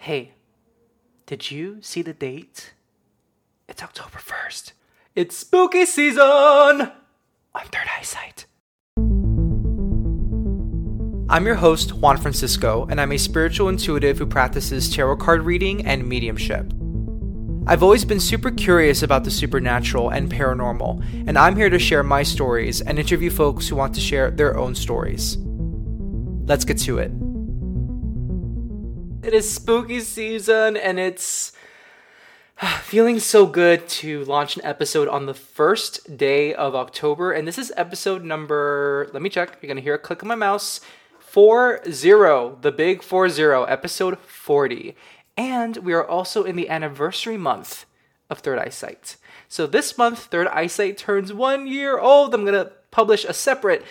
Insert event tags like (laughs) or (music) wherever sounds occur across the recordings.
Hey, did you see the date? It's October 1st. It's spooky season on Third Eyesight. I'm your host, Juan Francisco, and I'm a spiritual intuitive who practices tarot card reading and mediumship. I've always been super curious about the supernatural and paranormal, and I'm here to share my stories and interview folks who want to share their own stories. Let's get to it. It is spooky season, and it's ah, feeling so good to launch an episode on the first day of October. And this is episode number, let me check, you're gonna hear a click of my mouse. 40, the big 40, episode 40. And we are also in the anniversary month of Third Eyesight. So this month, Third Eyesight turns one year old. I'm gonna publish a separate,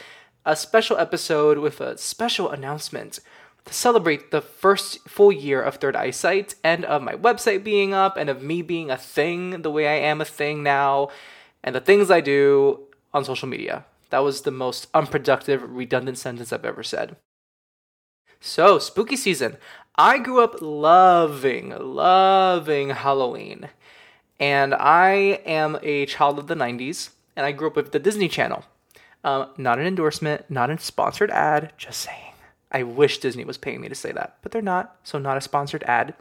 a special episode with a special announcement to celebrate the first full year of Third Eyesight and of my website being up and of me being a thing the way I am a thing now and the things I do on social media. That was the most unproductive, redundant sentence I've ever said. So, spooky season. I grew up loving, loving Halloween. And I am a child of the 90s, and I grew up with the Disney Channel. Um, not an endorsement, not a sponsored ad, just saying. I wish Disney was paying me to say that, but they're not, so not a sponsored ad.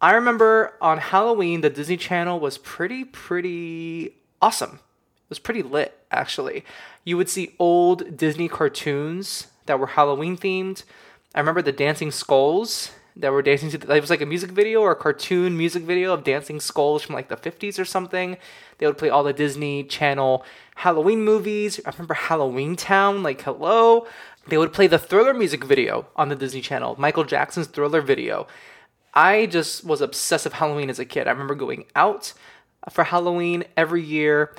I remember on Halloween, the Disney Channel was pretty, pretty awesome. It was pretty lit, actually. You would see old Disney cartoons that were Halloween themed. I remember the dancing skulls that were dancing to. The, it was like a music video or a cartoon music video of dancing skulls from like the 50s or something. They would play all the Disney Channel Halloween movies. I remember Halloweentown, like hello. They would play the Thriller music video on the Disney Channel, Michael Jackson's Thriller video. I just was obsessed with Halloween as a kid. I remember going out for Halloween every year,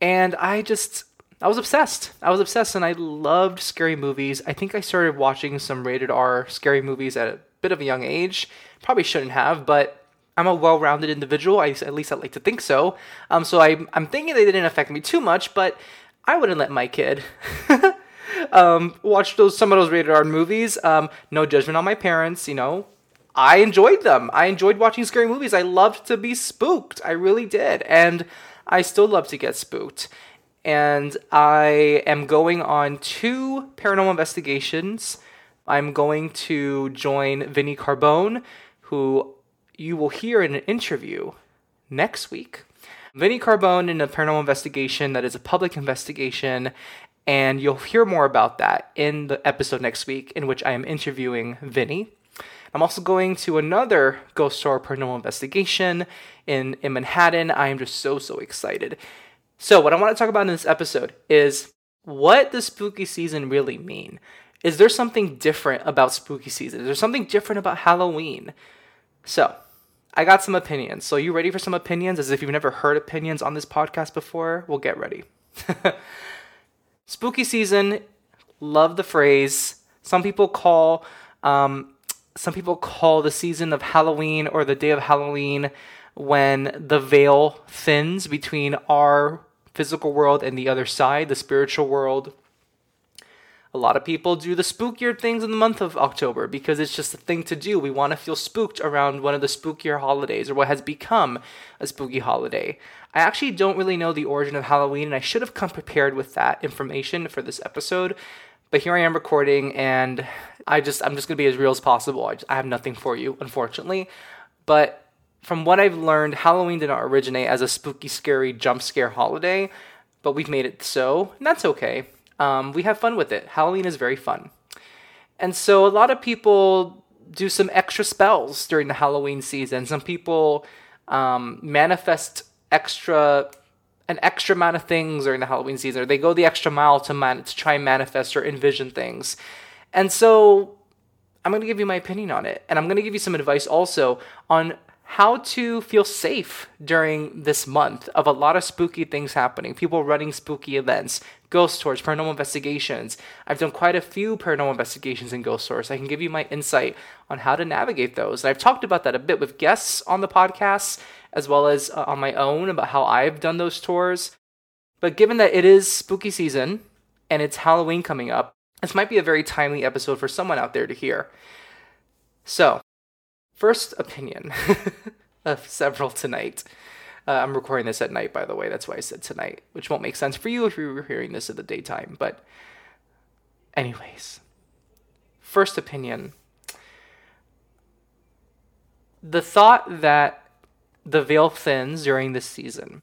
and I just I was obsessed. I was obsessed, and I loved scary movies. I think I started watching some rated R scary movies at a bit of a young age. Probably shouldn't have, but I'm a well-rounded individual. I, at least I like to think so. Um, so I, I'm thinking they didn't affect me too much, but I wouldn't let my kid (laughs) um, watch those some of those rated R movies. Um, no judgment on my parents, you know. I enjoyed them. I enjoyed watching scary movies. I loved to be spooked. I really did, and I still love to get spooked. And I am going on two paranormal investigations. I'm going to join Vinnie Carbone, who you will hear in an interview next week. Vinnie Carbone in a paranormal investigation that is a public investigation, and you'll hear more about that in the episode next week, in which I am interviewing Vinny. I'm also going to another ghost story paranormal investigation in, in Manhattan. I am just so, so excited. So, what I want to talk about in this episode is what does spooky season really mean? Is there something different about spooky season? Is there something different about Halloween? So, I got some opinions. So, you ready for some opinions? As if you've never heard opinions on this podcast before, we'll get ready. (laughs) spooky season love the phrase some people call um, some people call the season of halloween or the day of halloween when the veil thins between our physical world and the other side the spiritual world a lot of people do the spookier things in the month of October because it's just a thing to do. We want to feel spooked around one of the spookier holidays or what has become a spooky holiday. I actually don't really know the origin of Halloween and I should have come prepared with that information for this episode. But here I am recording and I just I'm just going to be as real as possible. I, just, I have nothing for you unfortunately. But from what I've learned, Halloween did not originate as a spooky, scary jump scare holiday, but we've made it so, and that's okay um, we have fun with it. Halloween is very fun. And so a lot of people do some extra spells during the Halloween season. Some people um, manifest extra an extra amount of things during the Halloween season, or they go the extra mile to man- to try and manifest or envision things. And so I'm going to give you my opinion on it, and I'm going to give you some advice also on how to feel safe during this month of a lot of spooky things happening. People running spooky events, ghost tours, paranormal investigations. I've done quite a few paranormal investigations in ghost tours. I can give you my insight on how to navigate those. And I've talked about that a bit with guests on the podcast, as well as uh, on my own about how I've done those tours. But given that it is spooky season and it's Halloween coming up, this might be a very timely episode for someone out there to hear. So, first opinion (laughs) of several tonight. Uh, I'm recording this at night, by the way. That's why I said tonight, which won't make sense for you if you were hearing this in the daytime. But, anyways, first opinion. The thought that the veil thins during this season.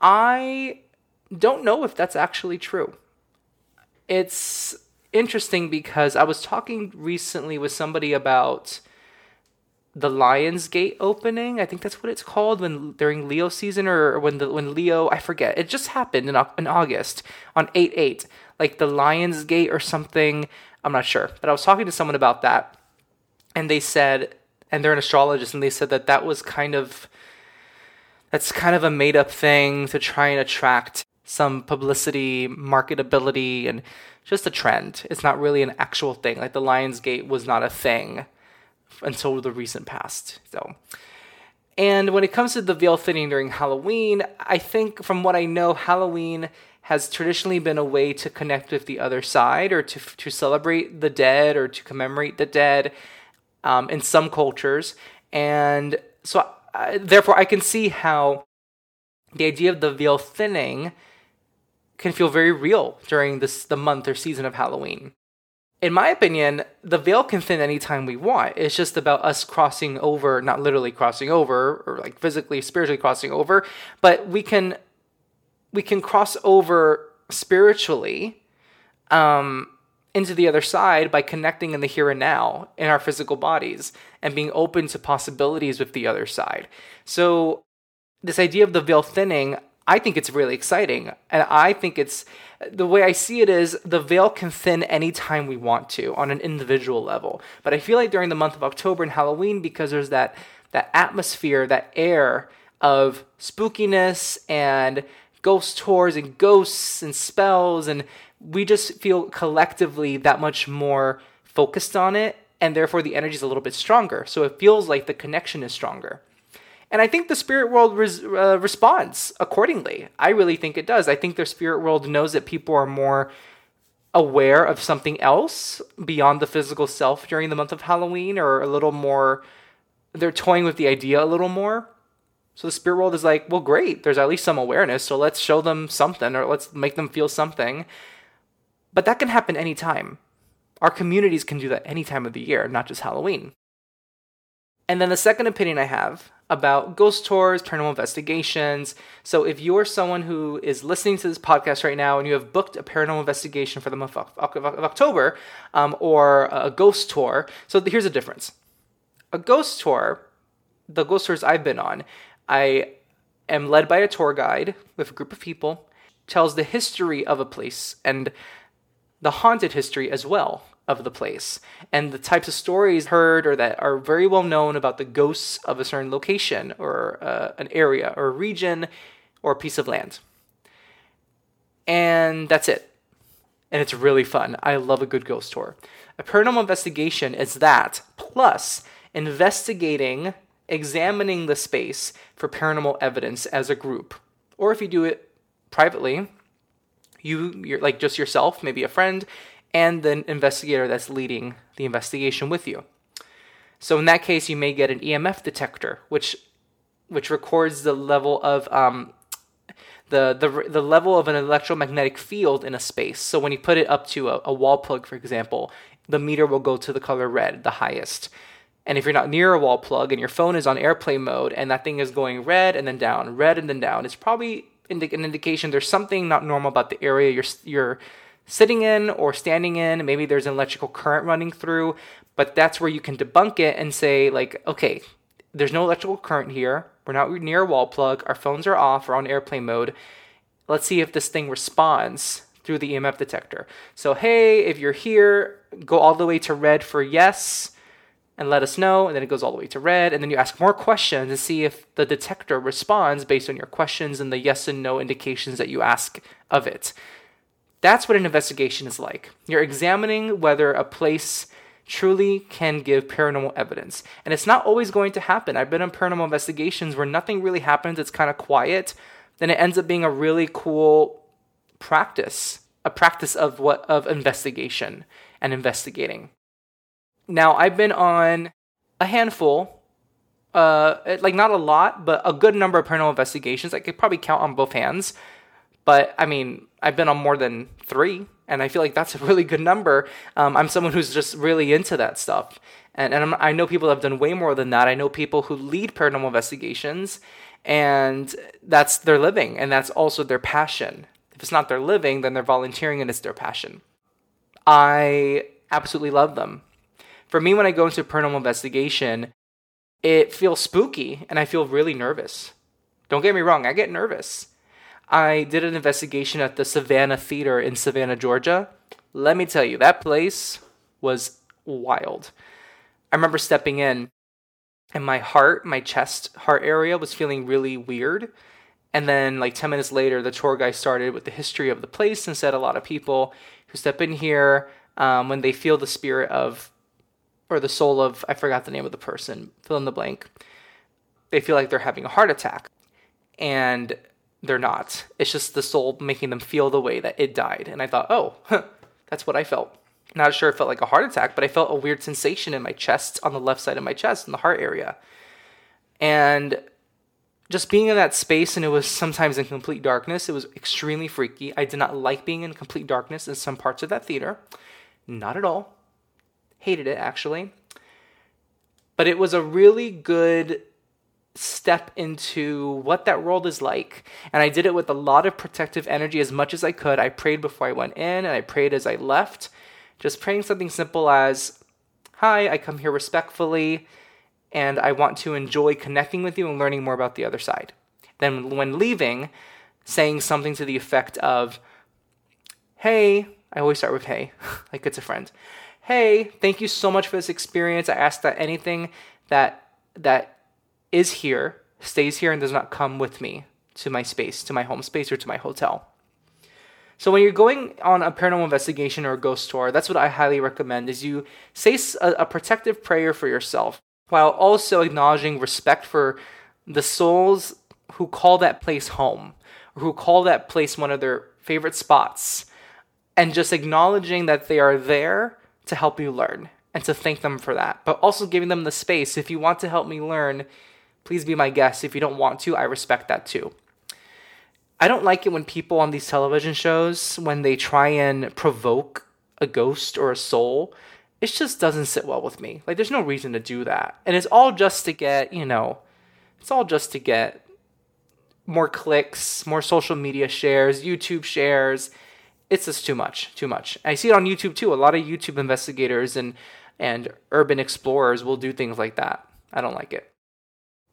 I don't know if that's actually true. It's interesting because I was talking recently with somebody about the Lion's Gate opening. I think that's what it's called when during Leo season or when the when Leo I forget. It just happened in in August on 8/8. Like the Lion's Gate or something. I'm not sure. But I was talking to someone about that and they said and they're an astrologist and they said that that was kind of that's kind of a made up thing to try and attract some publicity, marketability, and just a trend. It's not really an actual thing. Like the Lionsgate was not a thing until the recent past. So, and when it comes to the veil thinning during Halloween, I think from what I know, Halloween has traditionally been a way to connect with the other side or to to celebrate the dead or to commemorate the dead um, in some cultures, and so therefore I can see how the idea of the veil thinning can feel very real during this the month or season of Halloween. In my opinion, the veil can thin anytime we want. It's just about us crossing over, not literally crossing over or like physically, spiritually crossing over, but we can we can cross over spiritually um, into the other side by connecting in the here and now in our physical bodies and being open to possibilities with the other side. So this idea of the veil thinning, I think it's really exciting. And I think it's the way I see it is the veil can thin anytime we want to on an individual level. But I feel like during the month of October and Halloween, because there's that that atmosphere, that air of spookiness and ghost tours and ghosts and spells and we just feel collectively that much more focused on it and therefore the energy is a little bit stronger so it feels like the connection is stronger and I think the spirit world res- uh, responds accordingly. I really think it does. I think the spirit world knows that people are more aware of something else beyond the physical self during the month of Halloween or a little more they're toying with the idea a little more. So the spirit world is like, well, great. There's at least some awareness. So let's show them something or let's make them feel something. But that can happen anytime. Our communities can do that any time of the year, not just Halloween. And then the second opinion I have about ghost tours, paranormal investigations. So if you're someone who is listening to this podcast right now and you have booked a paranormal investigation for the month of October um, or a ghost tour, so here's the difference. A ghost tour, the ghost tours I've been on, I am led by a tour guide with a group of people, tells the history of a place and the haunted history as well of the place and the types of stories heard or that are very well known about the ghosts of a certain location or uh, an area or a region or a piece of land. And that's it. And it's really fun. I love a good ghost tour. A paranormal investigation is that, plus investigating, examining the space for paranormal evidence as a group. Or if you do it privately, you you're like just yourself, maybe a friend, and the investigator that's leading the investigation with you. So in that case, you may get an EMF detector, which which records the level of um, the, the the level of an electromagnetic field in a space. So when you put it up to a, a wall plug, for example, the meter will go to the color red, the highest. And if you're not near a wall plug and your phone is on airplane mode and that thing is going red and then down, red and then down, it's probably indi- an indication there's something not normal about the area you're you're sitting in or standing in. Maybe there's an electrical current running through, but that's where you can debunk it and say, like, okay, there's no electrical current here. We're not near a wall plug. Our phones are off. We're on airplane mode. Let's see if this thing responds through the EMF detector. So, hey, if you're here, go all the way to red for yes and let us know. And then it goes all the way to red. And then you ask more questions to see if the detector responds based on your questions and the yes and no indications that you ask of it. That's what an investigation is like. You're examining whether a place truly can give paranormal evidence. And it's not always going to happen. I've been on paranormal investigations where nothing really happens, it's kind of quiet. Then it ends up being a really cool practice, a practice of what of investigation and investigating. Now, I've been on a handful, uh, like not a lot, but a good number of paranormal investigations. I could probably count on both hands. But I mean, I've been on more than three, and I feel like that's a really good number. Um, I'm someone who's just really into that stuff, and and I'm, i know people have done way more than that. I know people who lead paranormal investigations, and that's their living, and that's also their passion. If it's not their living, then they're volunteering, and it's their passion. I absolutely love them. For me, when I go into paranormal investigation, it feels spooky, and I feel really nervous. Don't get me wrong, I get nervous. I did an investigation at the Savannah Theater in Savannah, Georgia. Let me tell you, that place was wild. I remember stepping in and my heart, my chest, heart area was feeling really weird. And then, like 10 minutes later, the tour guide started with the history of the place and said a lot of people who step in here um, when they feel the spirit of, or the soul of, I forgot the name of the person, fill in the blank, they feel like they're having a heart attack. And they're not. It's just the soul making them feel the way that it died. And I thought, oh, huh, that's what I felt. Not sure it felt like a heart attack, but I felt a weird sensation in my chest, on the left side of my chest, in the heart area. And just being in that space, and it was sometimes in complete darkness, it was extremely freaky. I did not like being in complete darkness in some parts of that theater. Not at all. Hated it, actually. But it was a really good step into what that world is like. And I did it with a lot of protective energy as much as I could. I prayed before I went in and I prayed as I left. Just praying something simple as, Hi, I come here respectfully and I want to enjoy connecting with you and learning more about the other side. Then, when leaving, saying something to the effect of, Hey, I always start with hey, (laughs) like it's a friend. Hey, thank you so much for this experience. I ask that anything that that is here, stays here, and does not come with me to my space, to my home space, or to my hotel. So when you're going on a paranormal investigation or a ghost tour, that's what I highly recommend is you say a, a protective prayer for yourself while also acknowledging respect for the souls who call that place home who call that place one of their favorite spots and just acknowledging that they are there to help you learn and to thank them for that but also giving them the space if you want to help me learn please be my guest. If you don't want to, I respect that too. I don't like it when people on these television shows, when they try and provoke a ghost or a soul, it just doesn't sit well with me. Like, there's no reason to do that. And it's all just to get, you know, it's all just to get more clicks, more social media shares, YouTube shares. It's just too much, too much. I see it on YouTube too. A lot of YouTube investigators and and urban explorers will do things like that. I don't like it.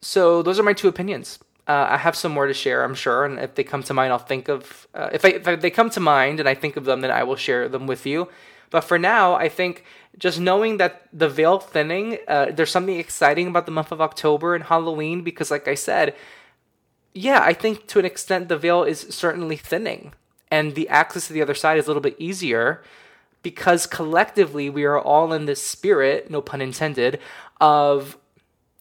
So those are my two opinions. Uh, I have some more to share, I'm sure, and if they come to mind, I'll think of. Uh, if, I, if they come to mind and I think of them, then I will share them with you. But for now, I think just knowing that the veil thinning, uh, there's something exciting about the month of October and Halloween because, like I said, yeah, I think to an extent the veil is certainly thinning, and the access to the other side is a little bit easier because collectively we are all in this spirit, no pun intended, of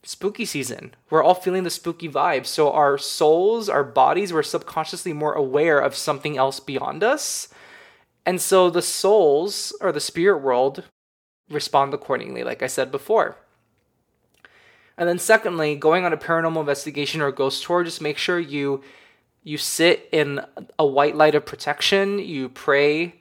spooky season. We're all feeling the spooky vibes. So our souls, our bodies, we're subconsciously more aware of something else beyond us. And so the souls or the spirit world respond accordingly, like I said before. And then secondly, going on a paranormal investigation or ghost tour, just make sure you you sit in a white light of protection, you pray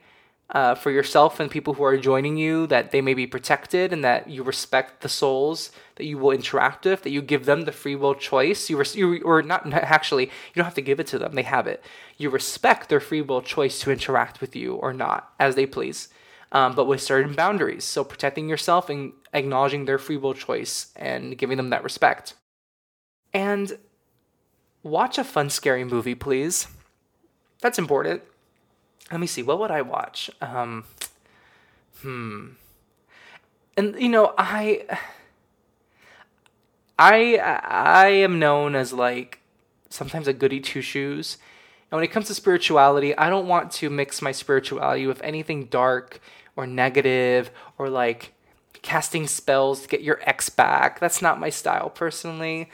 uh, for yourself and people who are joining you that they may be protected and that you respect the souls that you will interact with, that you give them the free will choice. You, res- you or not (laughs) actually, you don't have to give it to them; they have it. You respect their free will choice to interact with you or not as they please, um, but with certain boundaries. So protecting yourself and acknowledging their free will choice and giving them that respect. And watch a fun, scary movie, please. That's important. Let me see what would i watch? Um hmm. And you know i i i am known as like sometimes a goody two shoes. And when it comes to spirituality i don't want to mix my spirituality with anything dark or negative or like casting spells to get your ex back. That's not my style personally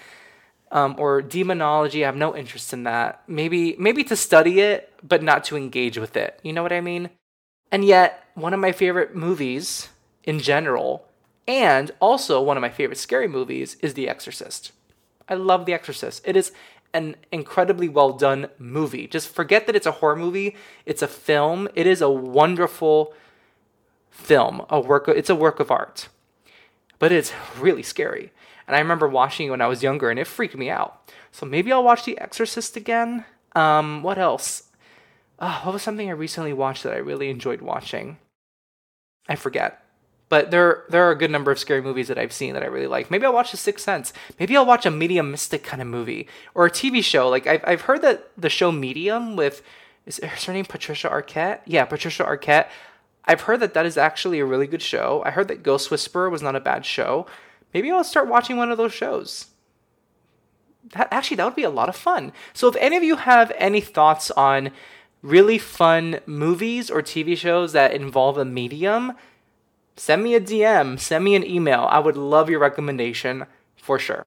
um, or demonology. I have no interest in that. Maybe maybe to study it, but not to engage with it. You know what I mean? And yet, one of my favorite movies in general And also, one of my favorite scary movies is The Exorcist. I love The Exorcist. It is an incredibly well done movie. Just forget that it's a horror movie, it's a film. It is a wonderful film, a work of, it's a work of art. But it's really scary. And I remember watching it when I was younger and it freaked me out. So maybe I'll watch The Exorcist again. Um, what else? Oh, what was something I recently watched that I really enjoyed watching? I forget. But there there are a good number of scary movies that I've seen that I really like. Maybe I'll watch The Sixth Sense. Maybe I'll watch a medium mystic kind of movie or a TV show. Like I've I've heard that the show Medium with is, is her name Patricia Arquette? Yeah, Patricia Arquette. I've heard that that is actually a really good show. I heard that Ghost Whisperer was not a bad show. Maybe I'll start watching one of those shows. That actually that would be a lot of fun. So if any of you have any thoughts on really fun movies or TV shows that involve a medium, send me a DM, send me an email. I would love your recommendation for sure.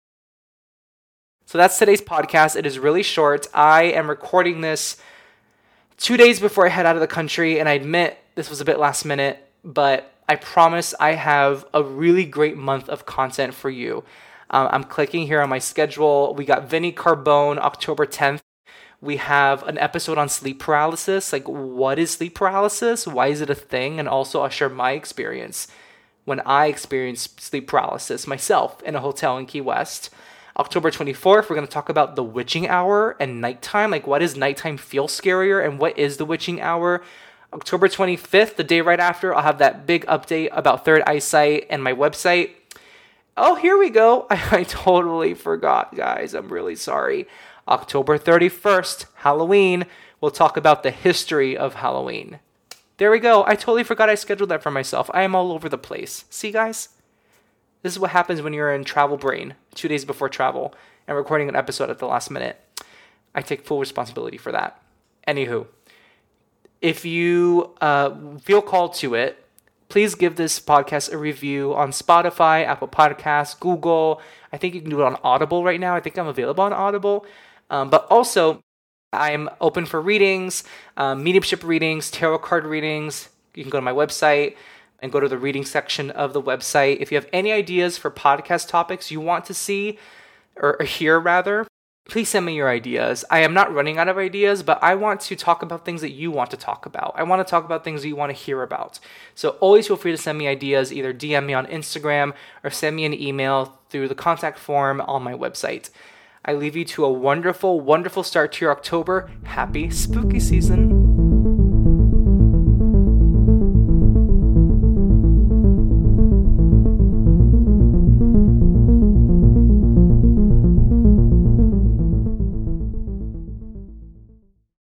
So that's today's podcast. It is really short. I am recording this two days before I head out of the country, and I admit this was a bit last minute, but I promise I have a really great month of content for you. Um, I'm clicking here on my schedule. We got Vinnie Carbone October 10th. We have an episode on sleep paralysis. Like, what is sleep paralysis? Why is it a thing? And also, I'll share my experience when I experienced sleep paralysis myself in a hotel in Key West. October 24th, we're going to talk about the witching hour and nighttime. Like, what does nighttime feel scarier and what is the witching hour? October 25th, the day right after, I'll have that big update about Third Eyesight and my website. Oh, here we go. (laughs) I, I totally forgot, guys. I'm really sorry. October 31st, Halloween, we'll talk about the history of Halloween. There we go. I totally forgot I scheduled that for myself. I am all over the place. See, guys? This is what happens when you're in travel brain two days before travel and recording an episode at the last minute. I take full responsibility for that. Anywho, if you uh, feel called to it, please give this podcast a review on Spotify, Apple Podcasts, Google. I think you can do it on Audible right now. I think I'm available on Audible. Um, but also, I'm open for readings, um, mediumship readings, tarot card readings. You can go to my website and go to the reading section of the website. If you have any ideas for podcast topics you want to see or hear, rather, please send me your ideas. I am not running out of ideas, but I want to talk about things that you want to talk about. I want to talk about things that you want to hear about. So always feel free to send me ideas, either DM me on Instagram or send me an email through the contact form on my website. I leave you to a wonderful, wonderful start to your October. Happy spooky season.